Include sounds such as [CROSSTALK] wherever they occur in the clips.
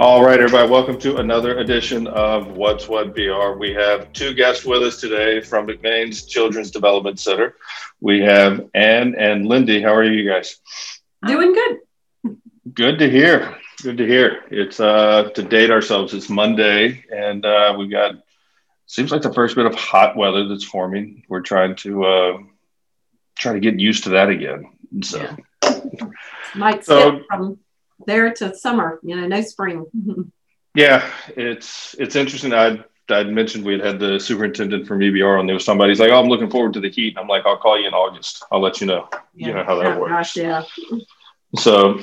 All right, everybody, welcome to another edition of What's What BR. We have two guests with us today from McMains Children's Development Center. We have Ann and Lindy. How are you guys? Doing good. Good to hear. Good to hear. It's uh, to date ourselves. It's Monday, and uh, we've got seems like the first bit of hot weather that's forming. We're trying to uh, try to get used to that again. So, yeah. might so, from there to summer. You know, no spring. yeah, it's it's interesting. I I'd mentioned we had had the superintendent from EBR on there was somebody. He's like, "Oh, I'm looking forward to the heat." And I'm like, "I'll call you in August. I'll let you know. Yeah. You know how that oh, works." Gosh, yeah. So,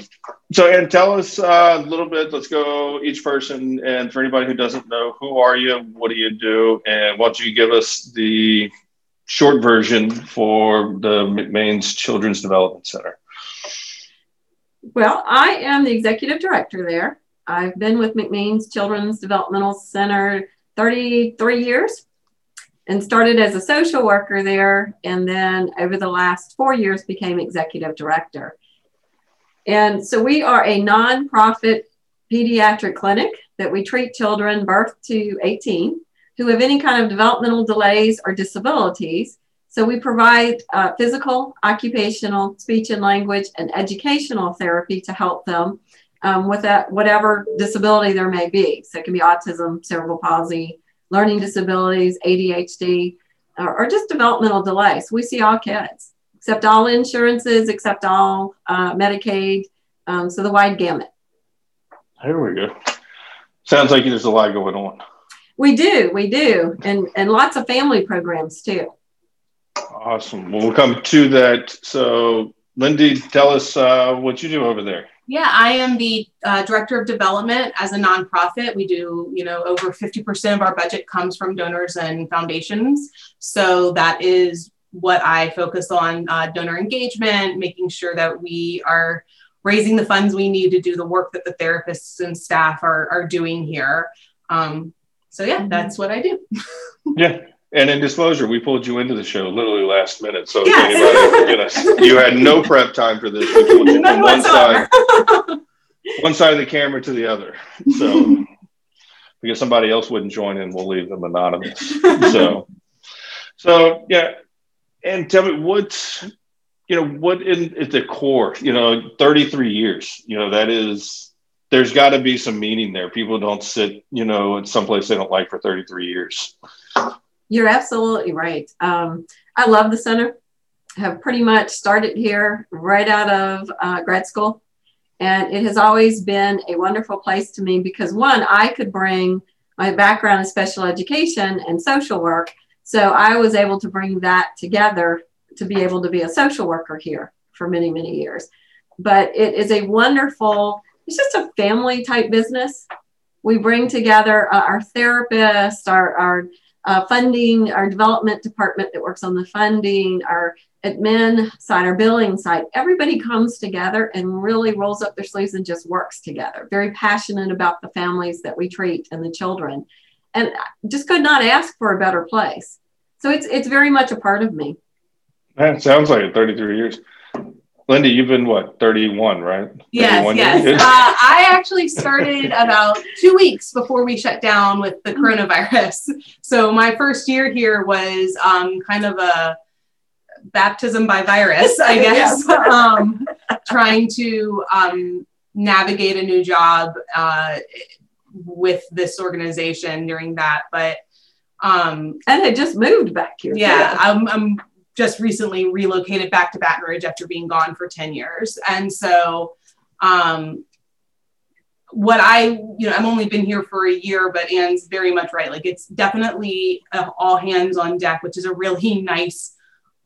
so and tell us uh, a little bit. Let's go each person, and for anybody who doesn't know, who are you? What do you do? And why don't you give us the short version for the McMains Children's Development Center? Well, I am the executive director there. I've been with McMains Children's Developmental Center 33 years and started as a social worker there. And then over the last four years became executive director. And so we are a nonprofit pediatric clinic that we treat children birth to 18 who have any kind of developmental delays or disabilities. So we provide uh, physical, occupational, speech and language, and educational therapy to help them um, with that, whatever disability there may be. So it can be autism, cerebral palsy, learning disabilities, ADHD, or, or just developmental delays. We see all kids, accept all insurances, accept all uh, Medicaid, um, so the wide gamut. Here we go. Sounds like there's a lot going on. We do, we do, and and lots of family programs too. Awesome. Well, we'll come to that. So, Lindy, tell us uh, what you do over there. Yeah, I am the uh, director of development as a nonprofit. We do, you know, over 50% of our budget comes from donors and foundations. So that is what I focus on uh, donor engagement, making sure that we are raising the funds we need to do the work that the therapists and staff are, are doing here. Um, so yeah, that's what I do. [LAUGHS] yeah. And in disclosure, we pulled you into the show literally last minute. So yes. anybody, you had no [LAUGHS] prep time for this. We pulled you from one side, [LAUGHS] one side of the camera to the other. So [LAUGHS] because somebody else wouldn't join in, we'll leave them anonymous. So, so yeah. And tell me what, you know, what in at the core, you know, 33 years, you know, that is, there's got to be some meaning there. People don't sit, you know, in someplace they don't like for 33 years. You're absolutely right. Um, I love the center. I have pretty much started here right out of uh, grad school. And it has always been a wonderful place to me because, one, I could bring my background in special education and social work. So I was able to bring that together to be able to be a social worker here for many, many years. But it is a wonderful, it's just a family type business. We bring together uh, our therapists, our, our uh, funding, our development department that works on the funding, our admin side, our billing side, everybody comes together and really rolls up their sleeves and just works together. Very passionate about the families that we treat and the children. And just could not ask for a better place. So it's it's very much a part of me. That sounds like it, 33 years. Lindy, you've been what, 31, right? Yes, yes. uh, I actually started about two weeks before we shut down with the coronavirus. So my first year here was um, kind of a baptism by virus, I [LAUGHS] guess, um, trying to um, navigate a new job uh, with this organization during that. But um, and it just moved back here. Yeah, I'm, I'm just recently relocated back to Baton Rouge after being gone for 10 years. And so, um, what I, you know, I've only been here for a year, but Anne's very much right. Like it's definitely all hands on deck, which is a really [LAUGHS] nice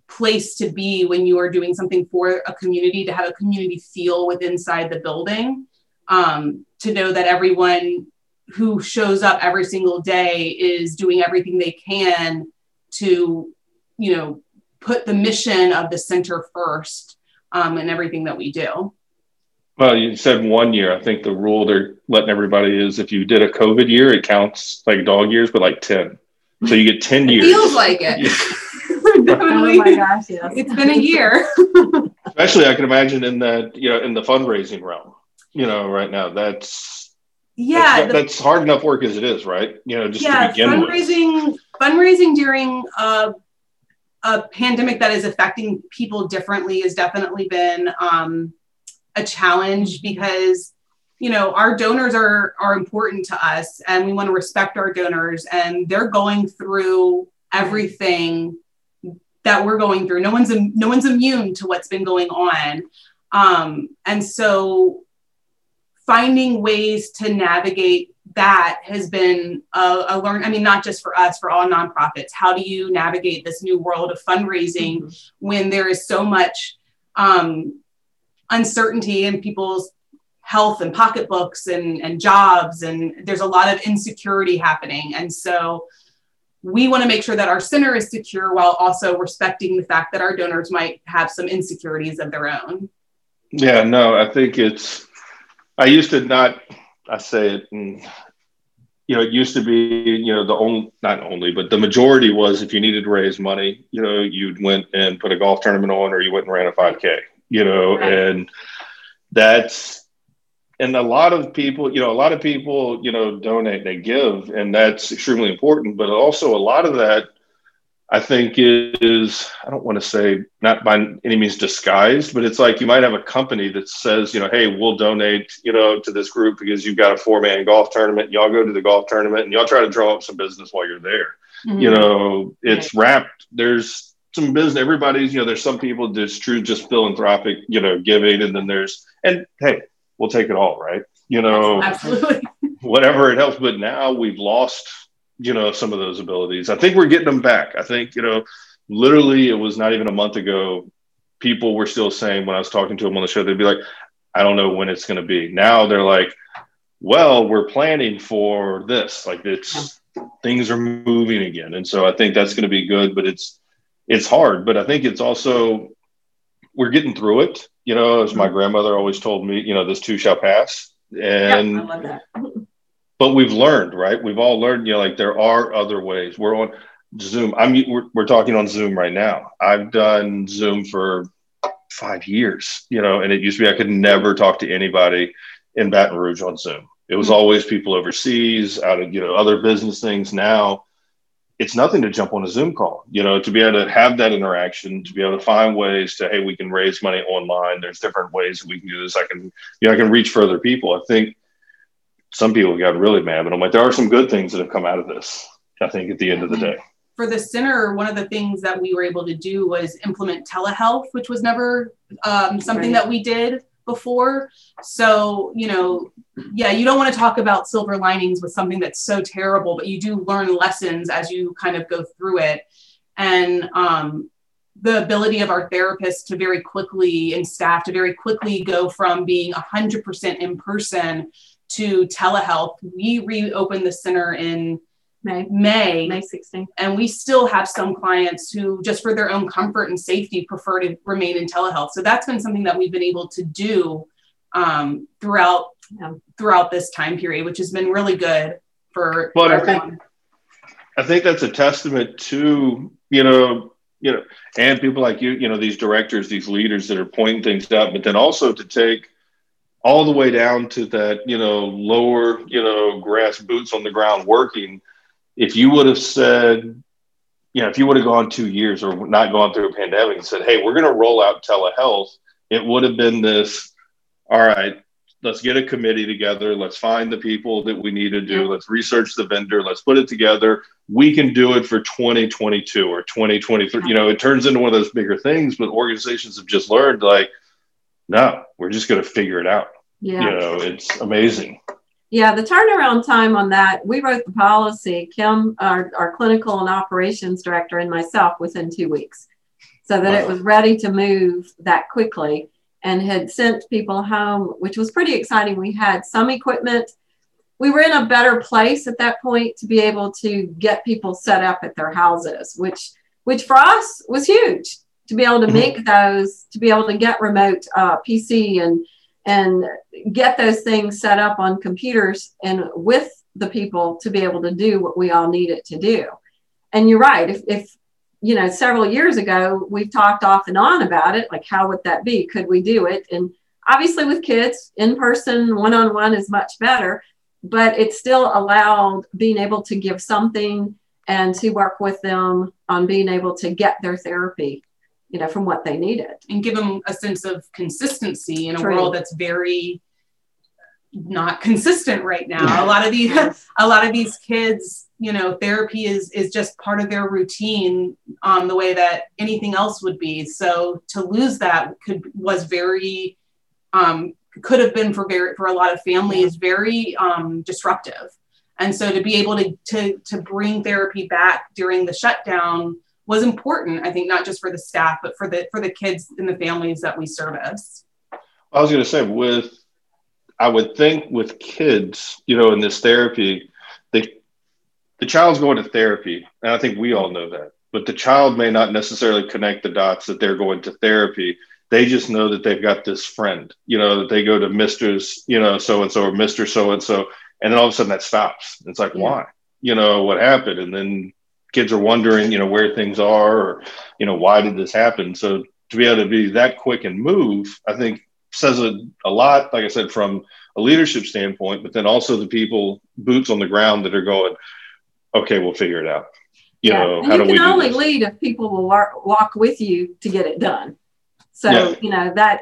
place to be when you are doing something for a community to have a community feel within inside the building. Um, to know that everyone who shows up every single day is doing everything they can to, you know, put the mission of the center first um, in everything that we do. Well, you said one year. I think the rule they're letting everybody is if you did a COVID year, it counts like dog years, but like 10. So you get 10 years. Feels like it. oh my gosh, yes. [LAUGHS] It's been a year. Especially I can imagine in that, you know, in the fundraising realm, you know, right now, that's yeah, that's, the, that's, hard enough work as it is, right? You know, just yeah, fundraising, with. fundraising during a, a pandemic that is affecting people differently has definitely been um, a challenge because you know our donors are are important to us and we want to respect our donors and they're going through everything that we're going through. No one's no one's immune to what's been going on. Um, and so finding ways to navigate that has been a, a, learn i mean not just for us for all nonprofits. How do you navigate this new world of fundraising mm-hmm. when there is so much um, uncertainty in people's health and pocketbooks and, and jobs and there's a lot of insecurity happening. And so we want to make sure that our center is secure while also respecting the fact that our donors might have some insecurities of their own. Yeah no i think it's i used to not i say it and mm, you know it used to be you know the only not only but the majority was if you needed to raise money you know you'd went and put a golf tournament on or you went and ran a 5k you know right. and that's and a lot of people, you know, a lot of people, you know, donate, they give, and that's extremely important. But also, a lot of that, I think, is I don't want to say not by any means disguised, but it's like you might have a company that says, you know, hey, we'll donate, you know, to this group because you've got a four man golf tournament. Y'all go to the golf tournament and y'all try to draw up some business while you're there. Mm-hmm. You know, it's right. wrapped. There's some business. Everybody's, you know, there's some people that's true just philanthropic, you know, giving, and then there's and hey we'll take it all, right? You know, absolutely. [LAUGHS] whatever it helps. But now we've lost, you know, some of those abilities. I think we're getting them back. I think, you know, literally it was not even a month ago. People were still saying when I was talking to them on the show, they'd be like, I don't know when it's going to be. Now they're like, well, we're planning for this. Like it's things are moving again. And so I think that's going to be good, but it's, it's hard, but I think it's also, we're getting through it you know, as my mm-hmm. grandmother always told me, you know, this too shall pass. And yeah, [LAUGHS] but we've learned, right? We've all learned, you know, like there are other ways. We're on Zoom. I'm we're, we're talking on Zoom right now. I've done Zoom for five years, you know, and it used to be I could never talk to anybody in Baton Rouge on Zoom. It was mm-hmm. always people overseas, out of you know other business things. Now it's nothing to jump on a Zoom call, you know, to be able to have that interaction, to be able to find ways to, hey, we can raise money online. There's different ways that we can do this. I can, you know, I can reach further people. I think some people got really mad, but I'm like, there are some good things that have come out of this. I think at the end of the day. For the center, one of the things that we were able to do was implement telehealth, which was never um, something right. that we did before. So, you know, yeah, you don't want to talk about silver linings with something that's so terrible, but you do learn lessons as you kind of go through it. And um, the ability of our therapists to very quickly and staff to very quickly go from being 100% in person to telehealth. We reopened the center in May. May. May 16th. And we still have some clients who, just for their own comfort and safety, prefer to remain in telehealth. So that's been something that we've been able to do um, throughout yeah. throughout this time period, which has been really good for but everyone. I think, I think that's a testament to you know you know and people like you you know these directors these leaders that are pointing things out but then also to take all the way down to that you know lower you know grass boots on the ground working if you would have said, you know, if you would have gone two years or not gone through a pandemic and said, hey, we're going to roll out telehealth, it would have been this, all right, let's get a committee together. Let's find the people that we need to do. Let's research the vendor. Let's put it together. We can do it for 2022 or 2023. You know, it turns into one of those bigger things, but organizations have just learned like, no, we're just going to figure it out. Yeah. You know, it's amazing. Yeah, the turnaround time on that, we wrote the policy, Kim, our, our clinical and operations director, and myself within two weeks so that wow. it was ready to move that quickly and had sent people home, which was pretty exciting. We had some equipment. We were in a better place at that point to be able to get people set up at their houses, which which for us was huge to be able to mm-hmm. make those, to be able to get remote uh, PC and and get those things set up on computers and with the people to be able to do what we all need it to do. And you're right. If, if you know, several years ago, we've talked off and on about it. Like, how would that be? Could we do it? And obviously, with kids, in person, one on one is much better. but it still allowed being able to give something and to work with them on being able to get their therapy you know from what they needed. And give them a sense of consistency in a True. world that's very not consistent right now. A lot of these a lot of these kids you know therapy is is just part of their routine um the way that anything else would be. So to lose that could was very um could have been for very for a lot of families very um disruptive. And so to be able to to to bring therapy back during the shutdown was important i think not just for the staff but for the for the kids and the families that we service i was going to say with I would think with kids, you know, in this therapy, the the child's going to therapy, and I think we all know that. But the child may not necessarily connect the dots that they're going to therapy. They just know that they've got this friend, you know, that they go to Mister's, you know, so and so or Mister so and so, and then all of a sudden that stops. It's like, yeah. why? You know, what happened? And then kids are wondering, you know, where things are, or you know, why did this happen? So to be able to be that quick and move, I think says a, a lot, like I said, from a leadership standpoint, but then also the people boots on the ground that are going, okay, we'll figure it out. You yeah. know, how you do can only lead if people will walk with you to get it done. So, yeah. you know, that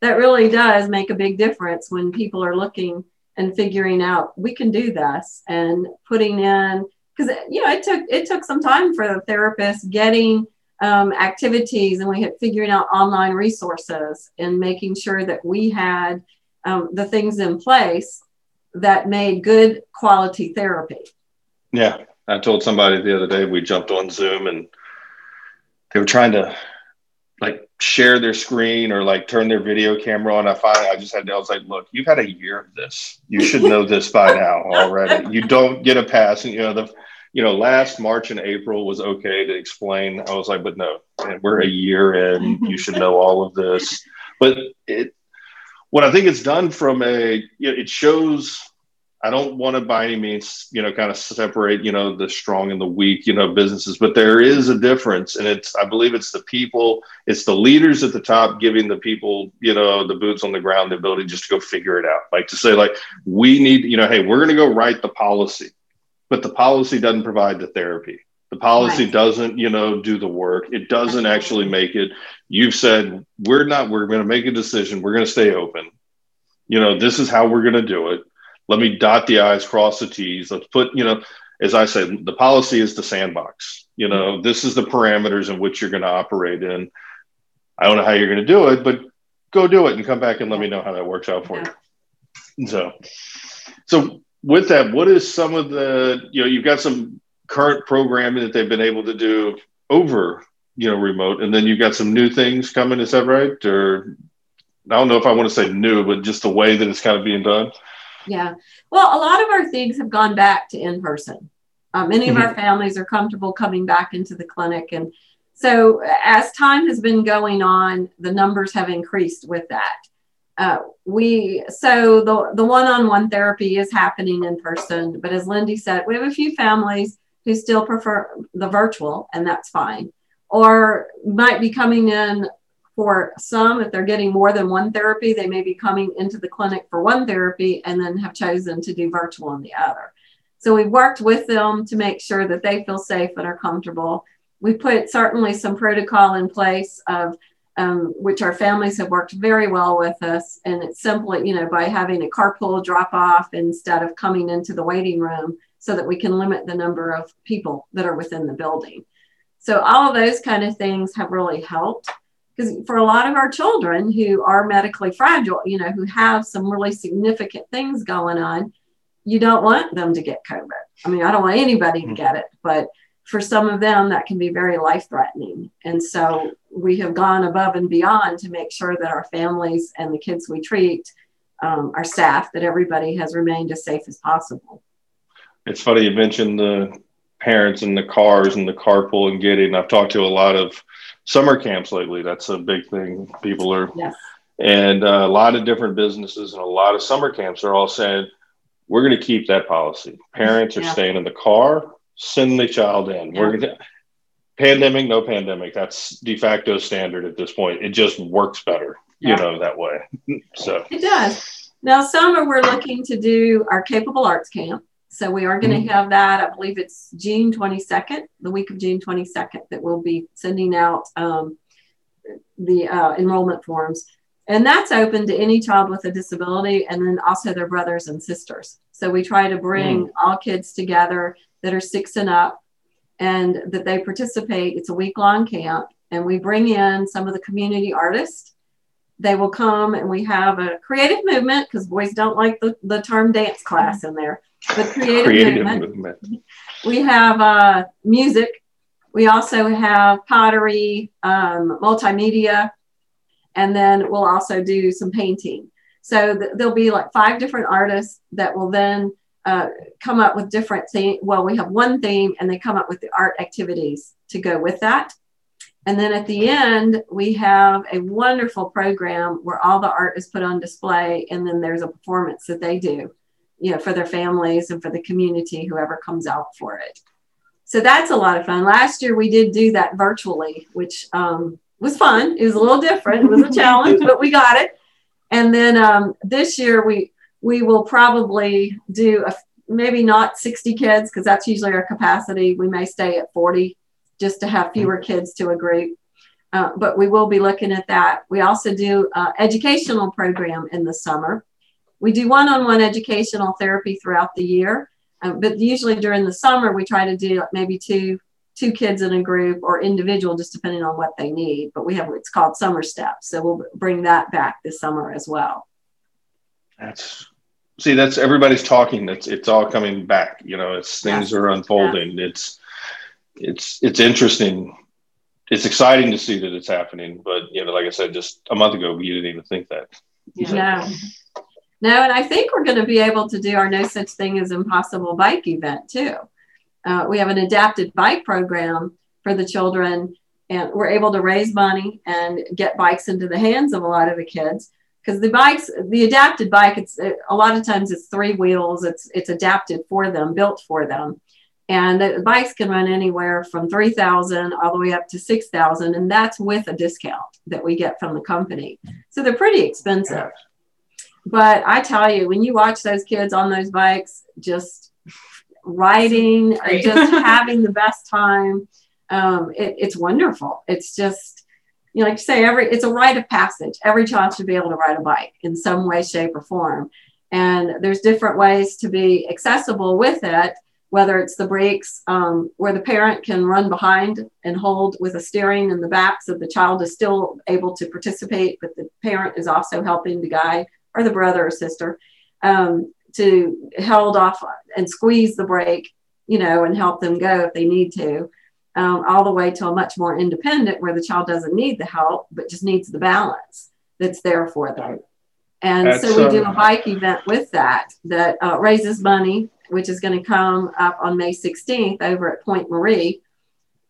that really does make a big difference when people are looking and figuring out we can do this and putting in because you know it took it took some time for the therapist getting um, activities and we had figuring out online resources and making sure that we had um, the things in place that made good quality therapy. Yeah, I told somebody the other day we jumped on Zoom and they were trying to share their screen or like turn their video camera on. I finally, I just had to, I was like, look, you've had a year of this. You should know this by now already. You don't get a pass. And, you know, the, you know, last March and April was okay to explain. I was like, but no, man, we're a year in. You should know all of this. But it, what I think it's done from a, you know, it shows. I don't want to by any means, you know, kind of separate, you know, the strong and the weak, you know, businesses, but there is a difference, and it's. I believe it's the people, it's the leaders at the top giving the people, you know, the boots on the ground, the ability just to go figure it out, like to say, like, we need, you know, hey, we're going to go write the policy but the policy doesn't provide the therapy. The policy right. doesn't, you know, do the work. It doesn't actually make it. You've said we're not. We're going to make a decision. We're going to stay open. You know, this is how we're going to do it. Let me dot the i's, cross the t's. Let's put, you know, as I say, the policy is the sandbox. You know, mm-hmm. this is the parameters in which you're going to operate in. I don't know how you're going to do it, but go do it and come back and let me know how that works out for you. So, so with that, what is some of the, you know, you've got some current programming that they've been able to do over, you know, remote, and then you've got some new things coming. Is that right? Or I don't know if I want to say new, but just the way that it's kind of being done. Yeah. Well, a lot of our things have gone back to in person. Uh, many of mm-hmm. our families are comfortable coming back into the clinic. And so, as time has been going on, the numbers have increased with that uh, we so the the one-on-one therapy is happening in person but as lindy said we have a few families who still prefer the virtual and that's fine or might be coming in for some if they're getting more than one therapy they may be coming into the clinic for one therapy and then have chosen to do virtual on the other so we've worked with them to make sure that they feel safe and are comfortable we put certainly some protocol in place of um, which our families have worked very well with us. And it's simply, you know, by having a carpool drop off instead of coming into the waiting room so that we can limit the number of people that are within the building. So all of those kind of things have really helped because for a lot of our children who are medically fragile, you know, who have some really significant things going on, you don't want them to get COVID. I mean, I don't want anybody to mm-hmm. get it, but for some of them that can be very life threatening. And so we have gone above and beyond to make sure that our families and the kids we treat, um, our staff, that everybody has remained as safe as possible. It's funny you mentioned the parents and the cars and the carpool and getting. I've talked to a lot of summer camps lately. That's a big thing. People are, yes. and uh, a lot of different businesses and a lot of summer camps are all saying, we're going to keep that policy. Parents are yeah. staying in the car, send the child in. Yeah. We're going to, pandemic, no pandemic. That's de facto standard at this point. It just works better, yeah. you know, that way. [LAUGHS] so it does. Now, summer, we're looking to do our Capable Arts Camp. So we are going to have that. I believe it's June 22nd, the week of June 22nd, that we'll be sending out um, the uh, enrollment forms. And that's open to any child with a disability and then also their brothers and sisters. So we try to bring mm. all kids together that are six and up and that they participate. It's a week long camp. And we bring in some of the community artists. They will come and we have a creative movement because boys don't like the, the term dance class in there. But creative, creative movement. movement. We have uh, music. We also have pottery, um, multimedia, and then we'll also do some painting. So th- there'll be like five different artists that will then uh, come up with different things. Well, we have one theme and they come up with the art activities to go with that. And then at the end, we have a wonderful program where all the art is put on display, and then there's a performance that they do, you know, for their families and for the community, whoever comes out for it. So that's a lot of fun. Last year we did do that virtually, which um, was fun. It was a little different. It was a [LAUGHS] challenge, but we got it. And then um, this year we we will probably do a, maybe not 60 kids because that's usually our capacity. We may stay at 40 just to have fewer kids to a group. Uh, but we will be looking at that. We also do uh, educational program in the summer. We do one-on-one educational therapy throughout the year, uh, but usually during the summer we try to do maybe two two kids in a group or individual, just depending on what they need. But we have what's called summer steps. So we'll bring that back this summer as well. That's see, that's everybody's talking. That's it's all coming back. You know, it's things yes. are unfolding. Yeah. It's it's it's interesting. It's exciting to see that it's happening. But you know, like I said, just a month ago, we didn't even think that. Yeah. No. No, and I think we're going to be able to do our no such thing as impossible bike event too. Uh, we have an adapted bike program for the children, and we're able to raise money and get bikes into the hands of a lot of the kids because the bikes the adapted bike it's a lot of times it's three wheels it's it's adapted for them built for them and the bikes can run anywhere from 3000 all the way up to 6000 and that's with a discount that we get from the company so they're pretty expensive but i tell you when you watch those kids on those bikes just riding just [LAUGHS] having the best time. Um, it, it's wonderful. It's just, you know, like you say, every it's a rite of passage. Every child should be able to ride a bike in some way, shape, or form. And there's different ways to be accessible with it, whether it's the brakes um, where the parent can run behind and hold with a steering in the back so the child is still able to participate, but the parent is also helping the guy or the brother or sister. Um, to held off and squeeze the brake, you know, and help them go if they need to, um, all the way to a much more independent where the child doesn't need the help, but just needs the balance that's there for them. And that's, so we do a uh, bike event with that that uh, raises money, which is going to come up on May 16th over at Pointe Marie.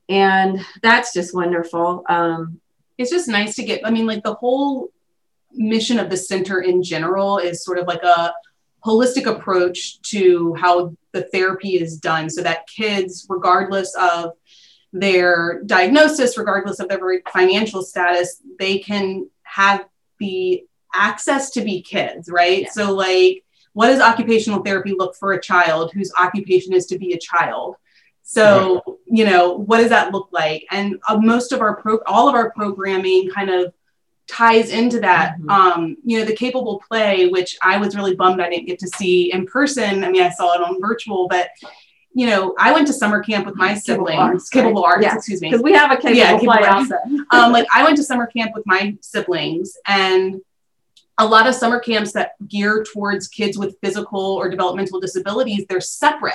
And that's just wonderful. Um, it's just nice to get, I mean, like the whole mission of the center in general is sort of like a holistic approach to how the therapy is done so that kids, regardless of their diagnosis, regardless of their financial status, they can have the access to be kids, right? Yeah. So, like, what does occupational therapy look for a child whose occupation is to be a child? So, right. you know, what does that look like? And uh, most of our pro, all of our programming kind of ties into that. Mm-hmm. Um, you know, the capable play, which I was really bummed I didn't get to see in person. I mean, I saw it on virtual, but you know, I went to summer camp with my siblings. Capable arts, capable arts yeah. excuse me. Because we have a capable, yeah, capable play also. [LAUGHS] um, like I went to summer camp with my siblings and a lot of summer camps that gear towards kids with physical or developmental disabilities, they're separate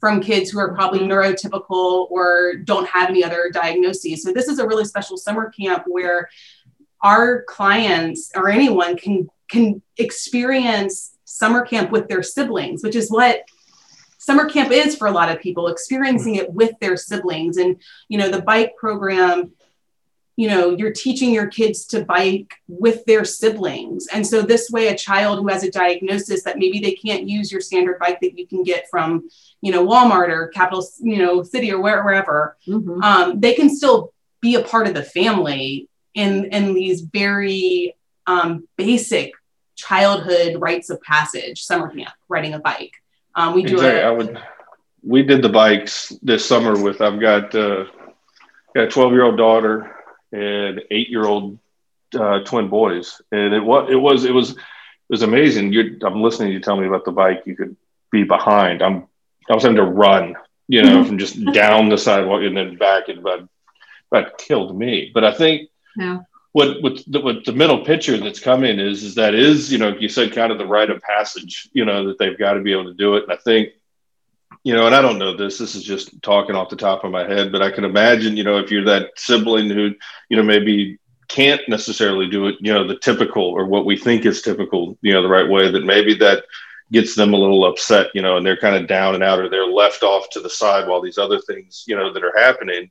from kids who are probably mm-hmm. neurotypical or don't have any other diagnoses. So this is a really special summer camp where our clients or anyone can can experience summer camp with their siblings, which is what summer camp is for a lot of people, experiencing it with their siblings. And you know, the bike program, you know, you're teaching your kids to bike with their siblings. And so this way, a child who has a diagnosis that maybe they can't use your standard bike that you can get from, you know, Walmart or Capital, you know, City or wherever, mm-hmm. um, they can still be a part of the family in in these very um, basic childhood rites of passage summer camp riding a bike um, we do exactly. A, I would we did the bikes this summer with I've got uh, got a 12 year old daughter and eight year old uh, twin boys, and it was it was it was it was amazing. You're, I'm listening to you tell me about the bike. You could be behind. I'm I was having to run, you know, from just [LAUGHS] down the sidewalk and then back, and but that killed me. But I think yeah. what what the, what the middle picture that's coming is is that is you know you said kind of the rite of passage, you know, that they've got to be able to do it. And I think you know, and I don't know this, this is just talking off the top of my head, but I can imagine, you know, if you're that sibling who, you know, maybe can't necessarily do it, you know, the typical or what we think is typical, you know, the right way, that maybe that gets them a little upset, you know, and they're kind of down and out or they're left off to the side while these other things, you know, that are happening.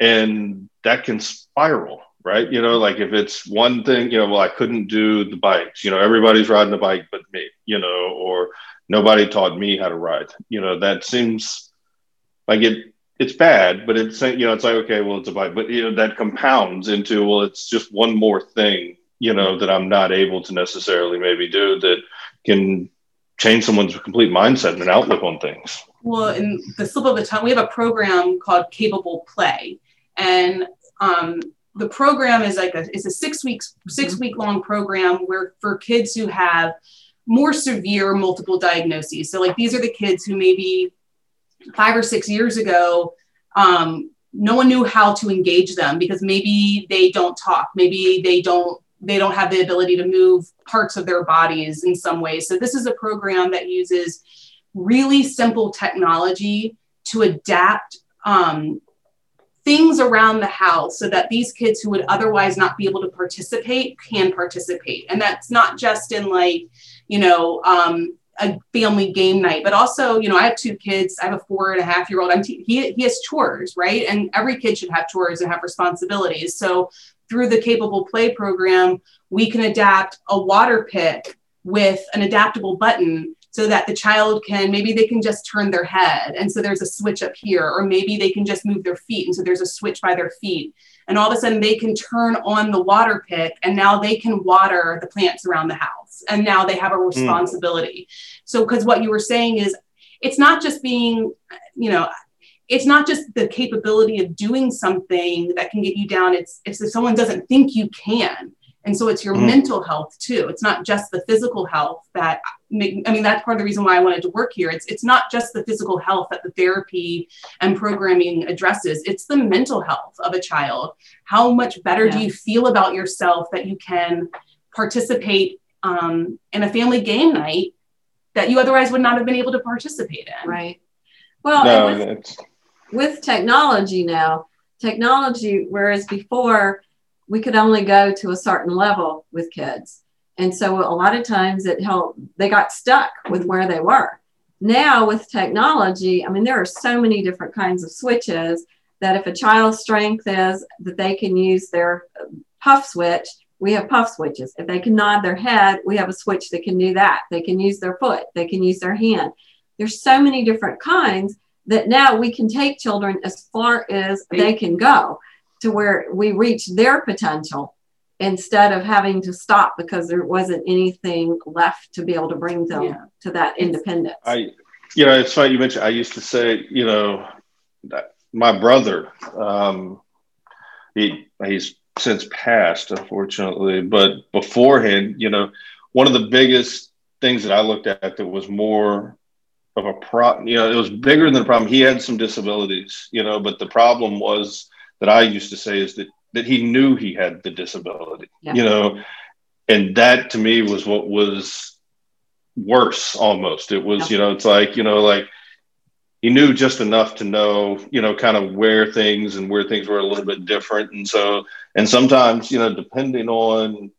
And that can spiral, right? You know, like if it's one thing, you know, well, I couldn't do the bikes, you know, everybody's riding a bike but me, you know, or nobody taught me how to ride. You know, that seems like it it's bad, but it's you know, it's like okay, well, it's a bike, but you know, that compounds into well, it's just one more thing, you know, that I'm not able to necessarily maybe do that can change someone's complete mindset and outlook on things. Well, in the slip of the tongue, we have a program called Capable Play, and um, the program is like a it's a six weeks six week long program where for kids who have more severe multiple diagnoses. So, like, these are the kids who maybe five or six years ago, um, no one knew how to engage them because maybe they don't talk, maybe they don't they don't have the ability to move parts of their bodies in some ways. So this is a program that uses really simple technology to adapt um, things around the house so that these kids who would otherwise not be able to participate can participate. And that's not just in like you know, um, a family game night, but also, you know, I have two kids. I have a four and a half year old. I'm t- he, he has chores, right? And every kid should have chores and have responsibilities. So through the capable play program, we can adapt a water pick with an adaptable button so that the child can maybe they can just turn their head and so there's a switch up here or maybe they can just move their feet and so there's a switch by their feet and all of a sudden they can turn on the water pick and now they can water the plants around the house and now they have a hmm. responsibility mm. so because what you were saying is it's not just being you know it's not just the capability of doing something that can get you down it's, it's if someone doesn't think you can and so it's your mm. mental health too it's not just the physical health that I mean, that's part of the reason why I wanted to work here. It's it's not just the physical health that the therapy and programming addresses. It's the mental health of a child. How much better yeah. do you feel about yourself that you can participate um, in a family game night that you otherwise would not have been able to participate in? Right. Well, no, with, with technology now, technology, whereas before we could only go to a certain level with kids and so a lot of times it helped, they got stuck with where they were. Now with technology, I mean, there are so many different kinds of switches that if a child's strength is that they can use their puff switch, we have puff switches. If they can nod their head, we have a switch that can do that. They can use their foot, they can use their hand. There's so many different kinds that now we can take children as far as they can go to where we reach their potential instead of having to stop because there wasn't anything left to be able to bring them yeah. to that independence. I, you know, it's funny you mentioned. I used to say, you know, my brother, um, he he's since passed, unfortunately, but beforehand, you know, one of the biggest things that I looked at that was more of a problem, you know, it was bigger than the problem. He had some disabilities, you know, but the problem was that I used to say is that that he knew he had the disability, yeah. you know, and that to me was what was worse almost. It was, yeah. you know, it's like, you know, like he knew just enough to know, you know, kind of where things and where things were a little bit different. And so, and sometimes, you know, depending on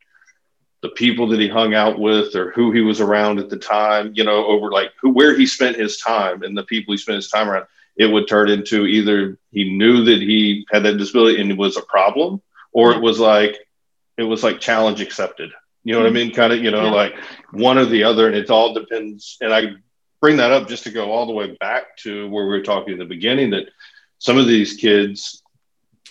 the people that he hung out with or who he was around at the time, you know, over like who, where he spent his time and the people he spent his time around, it would turn into either he knew that he had that disability and it was a problem, or it was like it was like challenge accepted. You know what I mean? Mm-hmm. Kind of, you know, yeah. like one or the other, and it all depends. And I bring that up just to go all the way back to where we were talking in the beginning that some of these kids,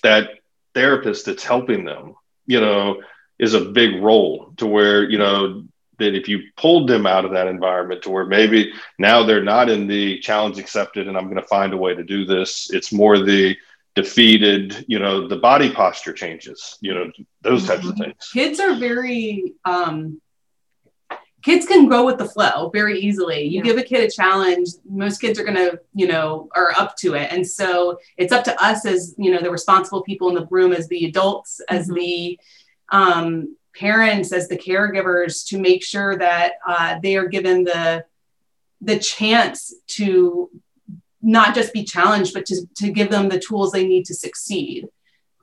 that therapist that's helping them, you know, is a big role to where, you know, that if you pulled them out of that environment to where maybe now they're not in the challenge accepted and I'm going to find a way to do this, it's more the defeated, you know, the body posture changes, you know, those types of mm-hmm. things. Kids are very, um, kids can go with the flow very easily. You yeah. give a kid a challenge, most kids are going to, you know, are up to it. And so it's up to us as, you know, the responsible people in the room, as the adults, as mm-hmm. the um, parents, as the caregivers to make sure that uh, they are given the, the chance to not just be challenged, but to, to give them the tools they need to succeed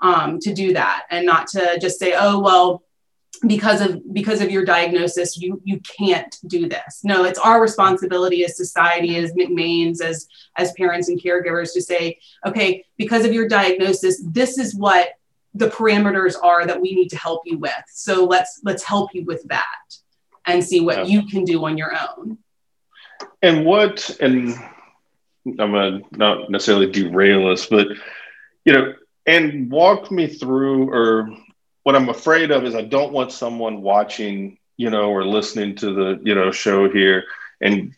um, to do that and not to just say, oh, well, because of because of your diagnosis you you can't do this. No it's our responsibility as society as mcmains as as parents and caregivers to say okay because of your diagnosis this is what the parameters are that we need to help you with. So let's let's help you with that and see what you can do on your own. And what and I'm gonna not necessarily derail us, but you know, and walk me through or what I'm afraid of is I don't want someone watching, you know, or listening to the, you know, show here. And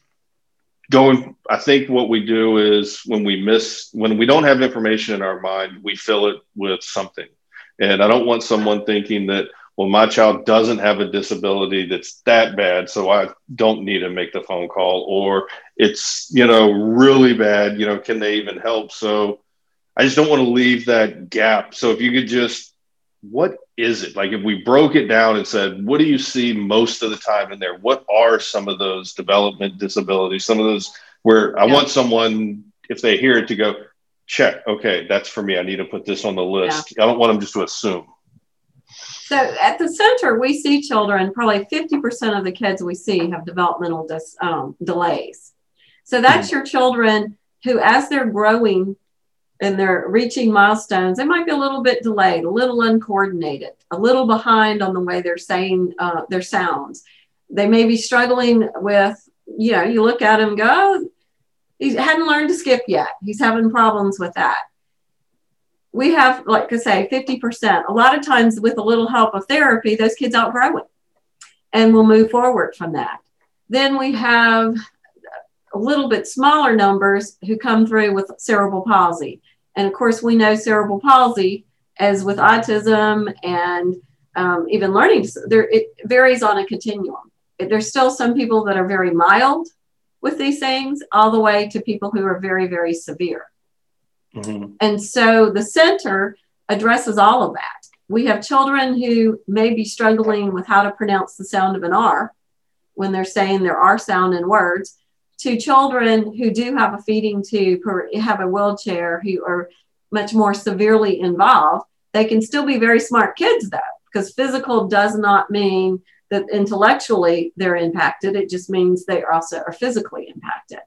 going I think what we do is when we miss when we don't have information in our mind, we fill it with something. And I don't want someone thinking that well, my child doesn't have a disability that's that bad, so I don't need to make the phone call, or it's, you know, really bad, you know, can they even help? So I just don't want to leave that gap. So if you could just, what is it? Like if we broke it down and said, what do you see most of the time in there? What are some of those development disabilities? Some of those where I yeah. want someone, if they hear it, to go, check, okay, that's for me. I need to put this on the list. Yeah. I don't want them just to assume. So at the center, we see children, probably 50% of the kids we see have developmental dis, um, delays. So that's mm-hmm. your children who, as they're growing and they're reaching milestones, they might be a little bit delayed, a little uncoordinated, a little behind on the way they're saying uh, their sounds. They may be struggling with, you know, you look at him go, oh, he hadn't learned to skip yet. He's having problems with that we have, like I say, 50%. A lot of times, with a little help of therapy, those kids outgrow it and we'll move forward from that. Then we have a little bit smaller numbers who come through with cerebral palsy. And of course, we know cerebral palsy, as with autism and um, even learning, there, it varies on a continuum. There's still some people that are very mild with these things, all the way to people who are very, very severe. Mm-hmm. And so the center addresses all of that. We have children who may be struggling with how to pronounce the sound of an R when they're saying their R sound in words, to children who do have a feeding tube or have a wheelchair who are much more severely involved. They can still be very smart kids, though, because physical does not mean that intellectually they're impacted. It just means they also are physically impacted.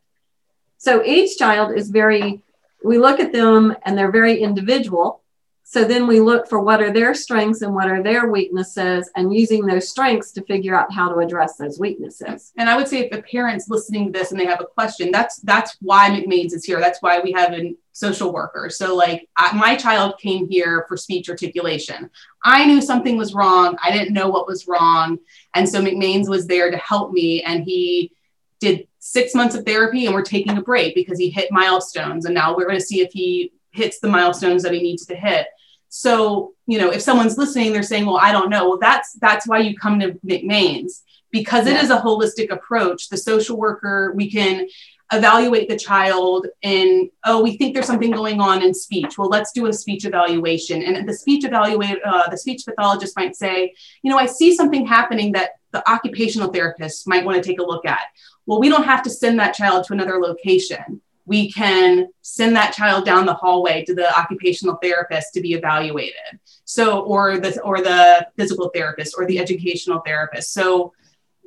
So each child is very we look at them and they're very individual. So then we look for what are their strengths and what are their weaknesses and using those strengths to figure out how to address those weaknesses. And I would say if a parent's listening to this and they have a question, that's that's why McMains is here. That's why we have a social worker. So like I, my child came here for speech articulation. I knew something was wrong. I didn't know what was wrong. And so McMains was there to help me and he did six months of therapy and we're taking a break because he hit milestones. And now we're going to see if he hits the milestones that he needs to hit. So, you know, if someone's listening, they're saying, well, I don't know. Well, that's that's why you come to McMains because it yeah. is a holistic approach. The social worker, we can evaluate the child and oh we think there's something going on in speech well let's do a speech evaluation and the speech evaluate uh, the speech pathologist might say you know i see something happening that the occupational therapist might want to take a look at well, we don't have to send that child to another location. We can send that child down the hallway to the occupational therapist to be evaluated. So, or the or the physical therapist or the educational therapist. So,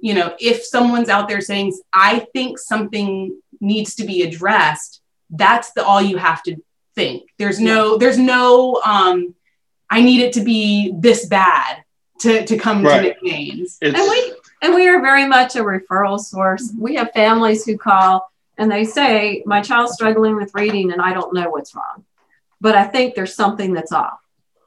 you know, if someone's out there saying, "I think something needs to be addressed," that's the all you have to think. There's no, there's no, um, I need it to be this bad to to come right. to McMains. and we and we are very much a referral source. We have families who call and they say, My child's struggling with reading and I don't know what's wrong, but I think there's something that's off.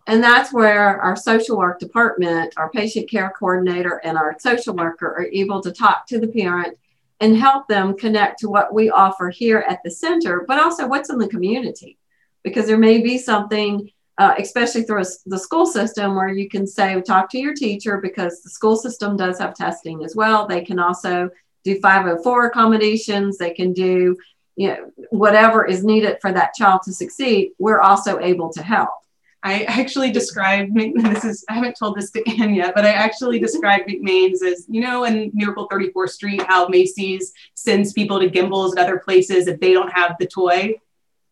And that's where our social work department, our patient care coordinator, and our social worker are able to talk to the parent and help them connect to what we offer here at the center, but also what's in the community. Because there may be something, uh, especially through the school system, where you can say, talk to your teacher because the school system does have testing as well. They can also do 504 accommodations, they can do you know, whatever is needed for that child to succeed. We're also able to help. I actually described [LAUGHS] this is I haven't told this to Ann yet, but I actually described McMains as you know in Miracle 34th Street how Macy's sends people to Gimbels and other places if they don't have the toy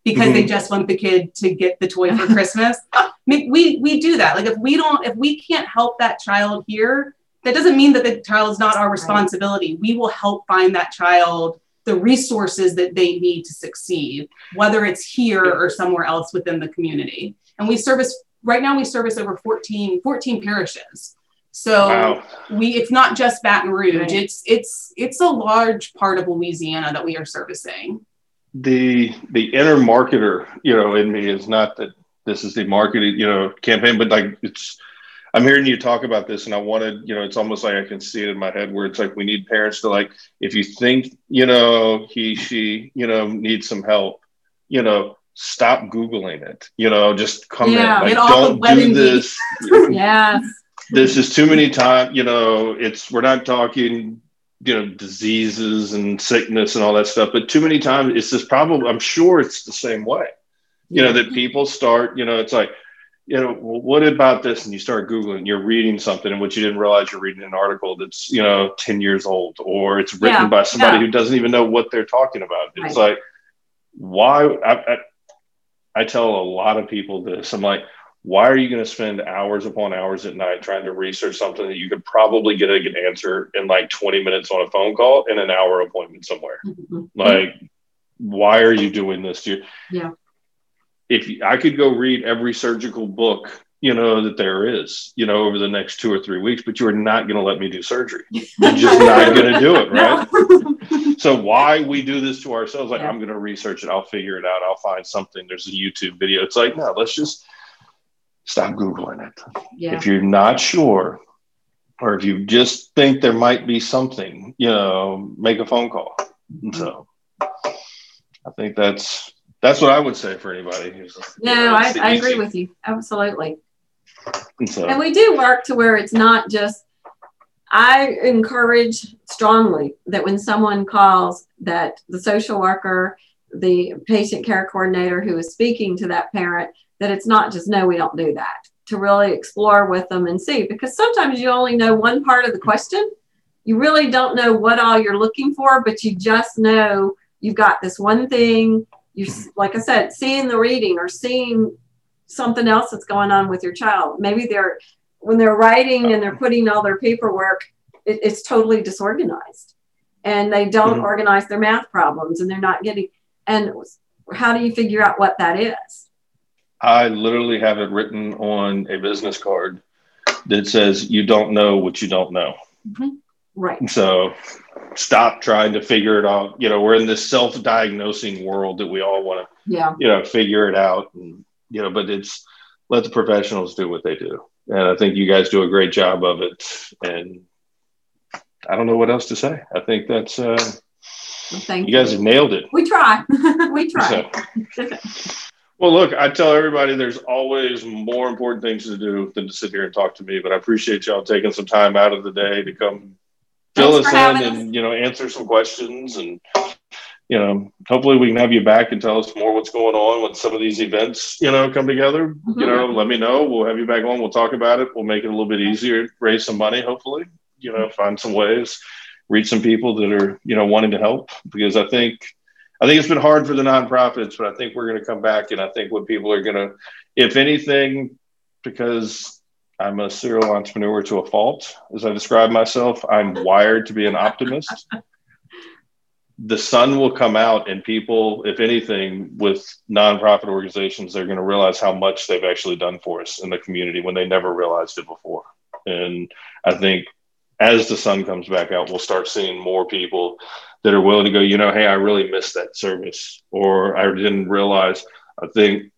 because mm-hmm. they just want the kid to get the toy for [LAUGHS] Christmas. we we do that. Like if we don't if we can't help that child here, that doesn't mean that the child is not our responsibility. We will help find that child the resources that they need to succeed, whether it's here or somewhere else within the community and we service right now we service over 14 14 parishes so wow. we it's not just Baton Rouge right. it's it's it's a large part of Louisiana that we are servicing the the inner marketer you know in me is not that this is the marketing you know campaign but like it's I'm hearing you talk about this, and I wanted, you know, it's almost like I can see it in my head where it's like we need parents to like, if you think, you know, he, she, you know, needs some help, you know, stop googling it you know just come yeah, in like don't do this. [LAUGHS] yes. This is too many times you know it's we're not talking you know diseases and sickness and all that stuff but too many times it's just probably i'm sure it's the same way. You know that people start you know it's like you know well, what about this and you start googling you're reading something in which you didn't realize you're reading an article that's you know 10 years old or it's written yeah, by somebody yeah. who doesn't even know what they're talking about it's right. like why I, I, I tell a lot of people this. I'm like, why are you going to spend hours upon hours at night trying to research something that you could probably get a good answer in like 20 minutes on a phone call and an hour appointment somewhere? Mm-hmm. Like, why are you doing this? To yeah. If I could go read every surgical book, you know, that there is, you know, over the next two or three weeks, but you are not going to let me do surgery. You're just [LAUGHS] not going to do it, right? so why we do this to ourselves like yeah. i'm going to research it i'll figure it out i'll find something there's a youtube video it's like no let's just stop googling it yeah. if you're not sure or if you just think there might be something you know make a phone call mm-hmm. so i think that's that's what i would say for anybody who's no you know, I, I agree with you absolutely so, and we do work to where it's not just I encourage strongly that when someone calls that the social worker, the patient care coordinator who is speaking to that parent, that it's not just no, we don't do that. To really explore with them and see, because sometimes you only know one part of the question. You really don't know what all you're looking for, but you just know you've got this one thing. You, like I said, seeing the reading or seeing something else that's going on with your child. Maybe they're when they're writing and they're putting all their paperwork, it, it's totally disorganized and they don't mm-hmm. organize their math problems and they're not getting and how do you figure out what that is i literally have it written on a business card that says you don't know what you don't know mm-hmm. Right so stop trying to figure it out you know we're in this self-diagnosing world that we all want to yeah you know figure it out and you know but it's let the professionals do what they do and I think you guys do a great job of it. And I don't know what else to say. I think that's uh, well, thank you, you guys have nailed it. We try. [LAUGHS] we try. Well, look, I tell everybody there's always more important things to do than to sit here and talk to me. But I appreciate y'all taking some time out of the day to come fill us in and you know answer some questions and you know, hopefully we can have you back and tell us more what's going on when some of these events, you know, come together. Mm-hmm. You know, let me know. We'll have you back on. We'll talk about it. We'll make it a little bit easier, raise some money, hopefully, you know, find some ways, reach some people that are, you know, wanting to help because I think, I think it's been hard for the nonprofits, but I think we're going to come back. And I think what people are going to, if anything, because I'm a serial entrepreneur to a fault, as I describe myself, I'm wired to be an optimist. The sun will come out and people if anything with nonprofit organizations they're going to realize how much they've actually done for us in the community when they never realized it before. And i think as the sun comes back out we'll start seeing more people that are willing to go you know hey i really missed that service or i didn't realize i think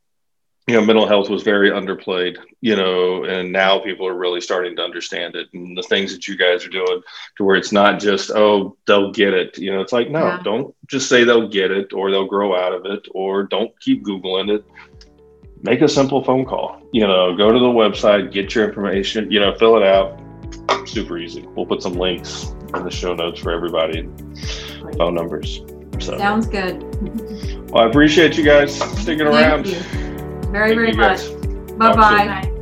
you know, mental health was very underplayed, you know, and now people are really starting to understand it and the things that you guys are doing to where it's not just, oh, they'll get it. You know, it's like, no, Yeah. don't just say they'll get it or they'll grow out of it or don't keep Googling it. Make a simple phone call, you know, go to the website, get your information, you know, fill it out. Super easy. We'll put some links in the show notes for everybody, phone numbers. So, Sounds good. well, I appreciate you guys sticking around. You very, Thank very much. Bye Talk soon. bye.